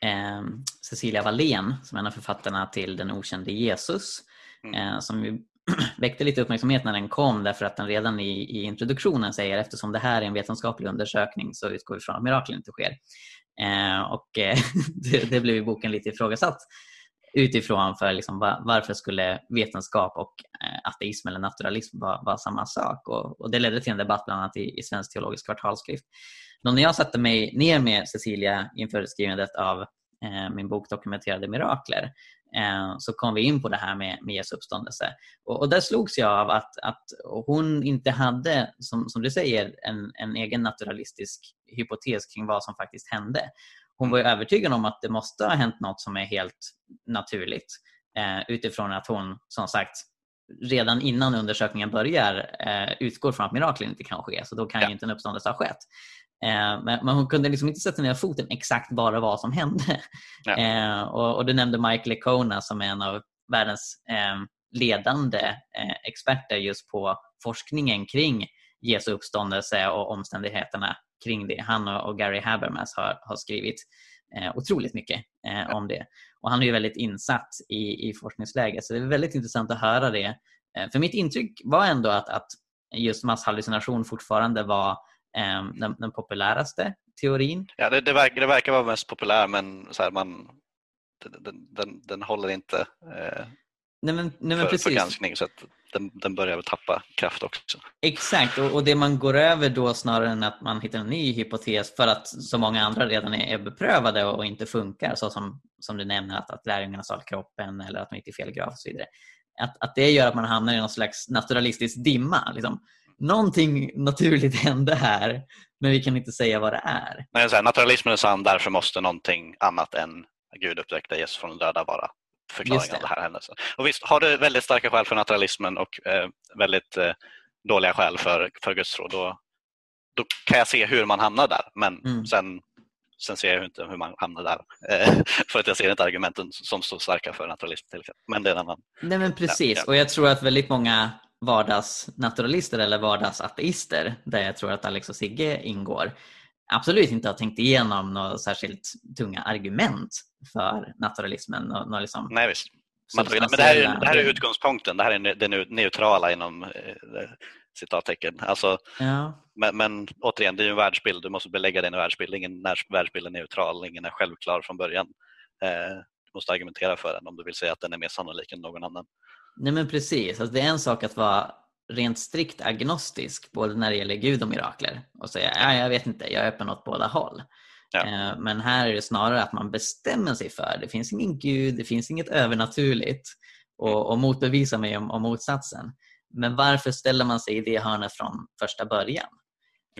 eh, Cecilia Wallén som är en av författarna till Den okände Jesus. Mm. Eh, som väckte lite uppmärksamhet när den kom därför att den redan i, i introduktionen säger eftersom det här är en vetenskaplig undersökning så utgår vi från att mirakel inte sker. Eh, och eh, det, det blev i boken lite ifrågasatt. utifrån för liksom, var, varför skulle vetenskap och eh, ateism eller naturalism vara, vara samma sak? Och, och, det ledde till en debatt bland annat i, i Svensk teologisk kvartalsskrift. Då när jag satte mig ner med Cecilia inför skrivandet av min bok Dokumenterade mirakler eh, så kom vi in på det här med, med Jesu uppståndelse. Och, och där slogs jag av att, att hon inte hade, som, som du säger, en, en egen naturalistisk hypotes kring vad som faktiskt hände. Hon var övertygad om att det måste ha hänt något som är helt naturligt eh, utifrån att hon som sagt redan innan undersökningen börjar eh, utgår från att miraklen inte kan ske. Så då kan ja. ju inte en uppståndelse ha skett. Eh, men, hon kunde liksom inte sätta ner foten exakt bara vad som hände. Ja. Eh, och, och, du nämnde Mike Lecona som är en av världens eh, ledande experter just på forskningen kring Jesu uppståndelse och omständigheterna kring det. Han och Gary Habermas har, har skrivit eh, otroligt mycket eh, om det. Och han är ju väldigt insatt i, i forskningsläget så det är väldigt intressant att höra det. Eh, för mitt intryck var ändå att, att just masshallucination fortfarande var den, den, populäraste teorin. Ja, det, det, verkar, det verkar vara mest populär men så här, man, den, den, den håller inte eh, nej men, nej men för, för granskning. Så att den, den börjar tappa kraft också. Exakt, och, och, det man går över då snarare än att man hittar en ny hypotes för att så många andra redan är, är beprövade och, och, inte funkar, så som, som du nämner att, att lärjungarna stal kroppen eller att man gick i fel grav och så vidare. Att, att det gör att man hamnar i någon slags naturalistisk dimma. Liksom. Någonting naturligt hände här, men vi kan inte säga vad det är. Men så här, naturalismen är sann, därför måste någonting annat än Gud uppväckte Jesus från de döda vara förklaringen av det här händelsen. Och visst, har du väldigt starka skäl för naturalismen och eh, väldigt eh, dåliga skäl för, för gudstro, då, då kan jag se hur man hamnar där. Men mm. sen, sen ser jag inte hur man hamnar där. Eh, för att jag ser inte argumenten som så starka för naturalism till exempel. Men det är en annan... Nej men precis, ja. och jag tror att väldigt många vardagsnaturalister eller vardagsateister, där jag tror att Alex och Sigge ingår, absolut inte har tänkt igenom några särskilt tunga argument för naturalismen. Och, och liksom Nej, visst. Man, men det här, är, det här är utgångspunkten, det här är det neutrala inom eh, citattecken. Alltså, ja. men, men återigen, det är ju en världsbild, du måste belägga din världsbild. Ingen världsbild är neutral, ingen är självklar från början. Eh, du måste argumentera för den om du vill säga att den är mer sannolik än någon annan. Nej men precis, alltså, det är en sak att vara rent strikt agnostisk både när det gäller Gud och mirakler och säga ja, jag vet inte, jag är öppen åt båda håll. Ja. Eh, men här är det snarare att man bestämmer sig för det finns ingen Gud, det finns inget övernaturligt och, och motbevisa mig om, om motsatsen. Men varför ställer man sig i det hörnet från första början?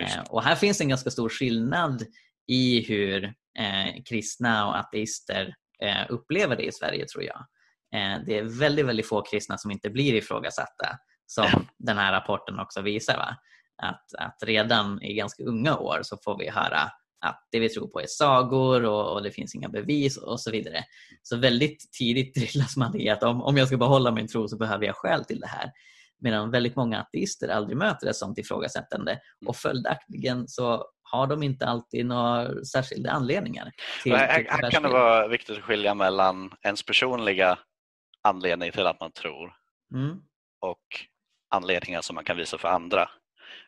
Eh, och här finns en ganska stor skillnad i hur eh, kristna och ateister eh, upplever det i Sverige tror jag. Eh, det är väldigt, väldigt få kristna som inte blir ifrågasatta som den här rapporten också visar. Va? Att, att redan i ganska unga år så får vi höra att det vi tror på är sagor och, och, det finns inga bevis och så vidare. Så väldigt tidigt drillas man i att om, om jag ska behålla min tro så behöver jag skäl till det här. Medan väldigt många ateister aldrig möter ett sånt ifrågasättande och följaktligen så har de inte alltid några särskilda anledningar. Till, här, här kan det vara viktigt att skilja mellan ens personliga anledning till att man tror mm. och anledningar som man kan visa för andra.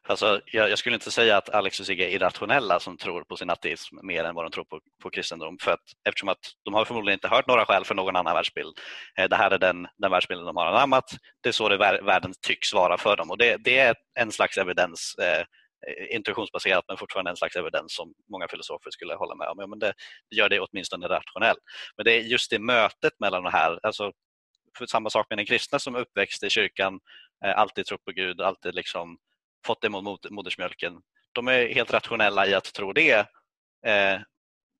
Alltså, jag, jag, skulle inte säga att Alex och Sigge är irrationella som tror på sin ateism mer än vad de tror på, på kristendom. För att, eftersom att de har förmodligen inte hört några skäl för någon annan världsbild. Eh, det här är den, den världsbilden de har anammat. Det är så det världen tycks vara för dem. Och det, det är en slags evidens, eh, intuitionsbaserat men fortfarande en slags evidens som många filosofer skulle hålla med om. Ja, men det, det gör det åtminstone rationellt. Men det är just det mötet mellan de här, alltså, samma sak med den kristna som är uppväxt i kyrkan, eh, alltid trott på Gud, alltid liksom fått det mot modersmjölken. De är helt rationella i att tro det eh,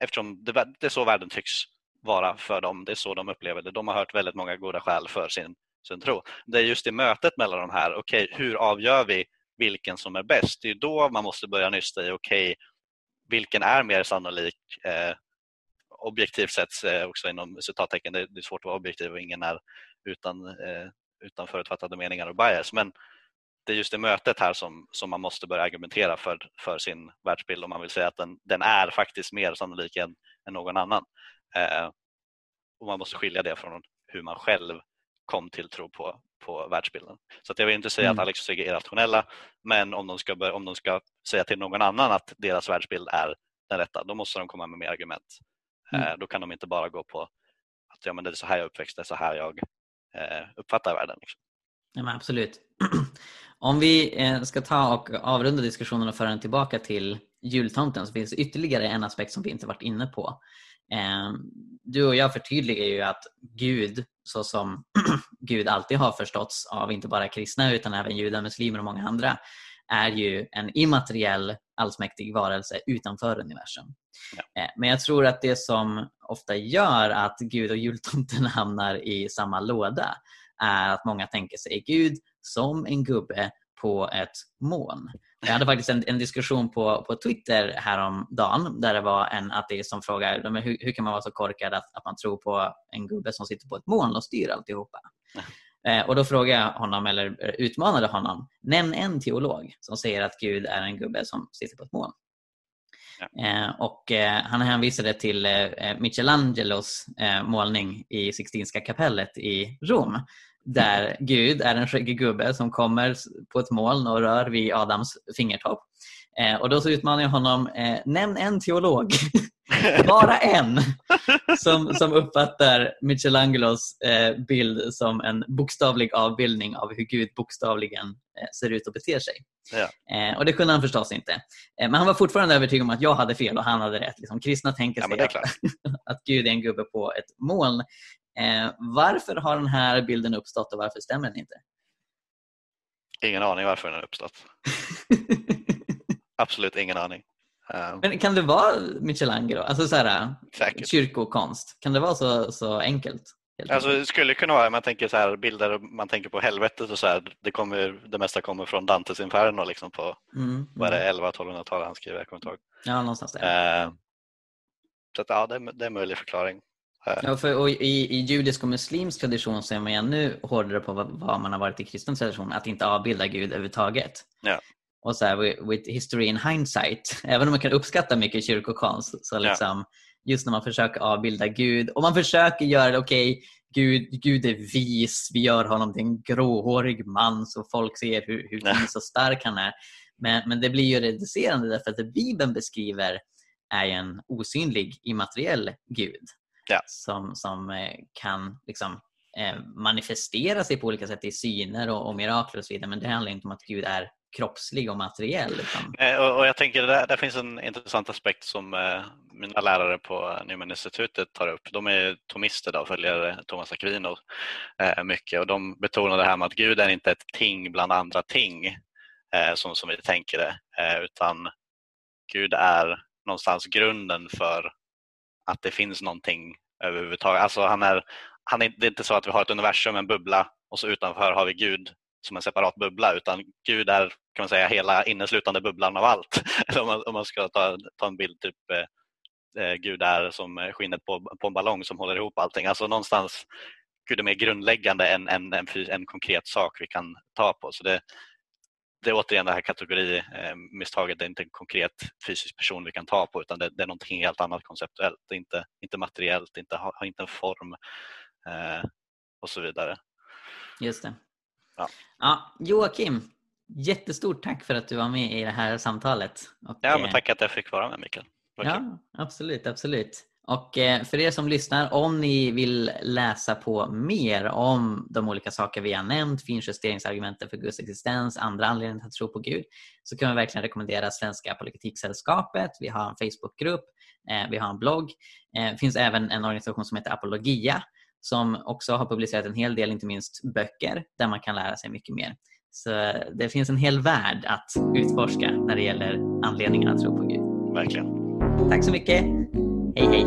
eftersom det, det är så världen tycks vara för dem. Det är så de upplever det. De har hört väldigt många goda skäl för sin, sin tro. Det är just i mötet mellan de här, okej, okay, hur avgör vi vilken som är bäst? Det är då man måste börja nysta i, okej, okay, vilken är mer sannolik? Eh, Objektivt sett eh, också inom citattecken, det, det är svårt att vara objektiv och ingen är utan, eh, utan förutfattade meningar och bias. Men det är just det mötet här som, som man måste börja argumentera för, för sin världsbild om man vill säga att den, den är faktiskt mer sannolik än, än någon annan. Eh, och Man måste skilja det från hur man själv kom till tro på, på världsbilden. Så att jag vill inte säga mm. att Alex och Sigge är irrationella men om de, ska börja, om de ska säga till någon annan att deras världsbild är den rätta, då måste de komma med mer argument. Mm. Eh, då kan de inte bara gå på att ja, men det är så här jag uppväxt, det är så här jag eh, uppfattar världen. Liksom. Ja, absolut. Om vi eh, ska ta och avrunda diskussionen och föra den tillbaka till jultomten så finns det ytterligare en aspekt som vi inte varit inne på. Du och jag förtydligar ju att Gud, så som Gud alltid har förståtts av inte bara kristna utan även judar, muslimer och många andra, är ju en immateriell allsmäktig varelse utanför universum. Ja. Eh, Men jag tror att det som ofta gör att Gud och jultomten hamnar i samma låda är att många tänker sig Gud som en gubbe på ett moln. Jag hade faktiskt en, en diskussion på, på Twitter häromdagen där det var en ateist som frågade hur, hur kan man vara så korkad att, att man tror på en gubbe som sitter på ett moln och styr alltihopa. Eh, och då frågade jag honom, eller utmanade honom, nämn en teolog som säger att Gud är en gubbe som sitter på ett moln. Eh, och eh, han hänvisade till eh, Michelangelos eh, målning i Sixtinska kapellet i Rom. Där Gud är en skäggig gubbe som kommer på ett moln och rör vid Adams fingertopp. Eh, och då så utmanar jag honom, eh, nämn en teolog, bara en, som, som uppfattar Michelangelos eh, bild som en bokstavlig avbildning av hur Gud bokstavligen eh, ser ut och beter sig. Ja. Eh, och det kunde han förstås inte. Eh, men han var fortfarande övertygad om att jag hade fel och han hade rätt. Liksom, kristna tänker Ja, sig är att, att Gud är en gubbe på ett moln. Varför har den här bilden uppstått och varför stämmer den inte? Ingen aning varför den har uppstått. Absolut ingen aning. Eh, Men kan det vara Michelangelo? Alltså så här, Säkert. kyrkokonst. Kan det vara så, så enkelt? Alltså, det skulle kunna vara, man tänker så här, bilder, man tänker på helvetet och så här, det, kommer, det mesta kommer från Dantes Inferno liksom på Mm, vad mm. det, 1100-1200-talet han skriver, jag kommer inte ihåg. Ja, någonstans där. Eh, så att, ja, det, är- det är en möjlig förklaring. Eh, Ja, för, och i, I judisk och muslimsk tradition så är man ännu hårdare på vad, vad man har varit i kristen tradition, att inte avbilda Gud överhuvudtaget. Ja. Och så här, with, history in hindsight, även om man kan uppskatta mycket kyrkokonst, så Ja. liksom, just när man försöker avbilda Gud, och man försöker göra det, okej, Gud, Gud är vis, vi gör honom till en gråhårig man så folk ser hur, hur Ja. och stark han är. Men, men det blir ju reducerande därför att det Bibeln beskriver är en osynlig immateriell Gud Ja. som, som eh, kan liksom, eh, manifestera sig på olika sätt i syner och, och mirakler och så vidare. Men det handlar inte om att Gud är kroppslig och materiell. Utan, Och, och jag tänker där, där finns en intressant aspekt som eh, mina lärare på Newman-institutet tar upp. De är tomister då, och följer eh, Thomas Aquino eh, mycket och de betonar det här med att Gud är inte ett ting bland andra ting eh, som, som vi tänker det, eh, utan Gud är någonstans grunden för att det finns någonting överhuvudtaget. Alltså han är, han är, det är inte så att vi har ett universum, en bubbla och så utanför har vi Gud som en separat bubbla utan Gud är kan man säga hela inneslutande bubblan av allt. Eller om, man, om man ska ta, ta en bild, typ eh, eh, Gud är som skinnet på, på en ballong som håller ihop allting. Alltså någonstans Gud är mer grundläggande än, en, en, en konkret sak vi kan ta på. Så det, det är återigen det här kategorimisstaget, eh, det är inte en konkret fysisk person vi kan ta på utan det, det är någonting helt annat konceptuellt, det är inte, inte materiellt, inte, har, har inte en form eh, och så vidare. just det. Ja. Ja, Joakim, jättestort tack för att du var med i det här samtalet. Och, Ja, men eh, tack att jag fick vara med Mikael. Kul. Ja, absolut, absolut. Och eh, för er som lyssnar, om ni vill läsa på mer om de olika saker vi har nämnt, finjusteringsargumenten för Guds existens, andra anledningar att tro på Gud, så kan vi verkligen rekommendera Svenska Apologetiksällskapet. Vi har en Facebookgrupp, eh, vi har en blogg. Det finns även en organisation som heter Apologia som också har publicerat en hel del, inte minst böcker, där man kan lära sig mycket mer. Så det finns en hel värld att utforska när det gäller anledningarna att tro på Gud. Verkligen. Tack så mycket. Hej hej.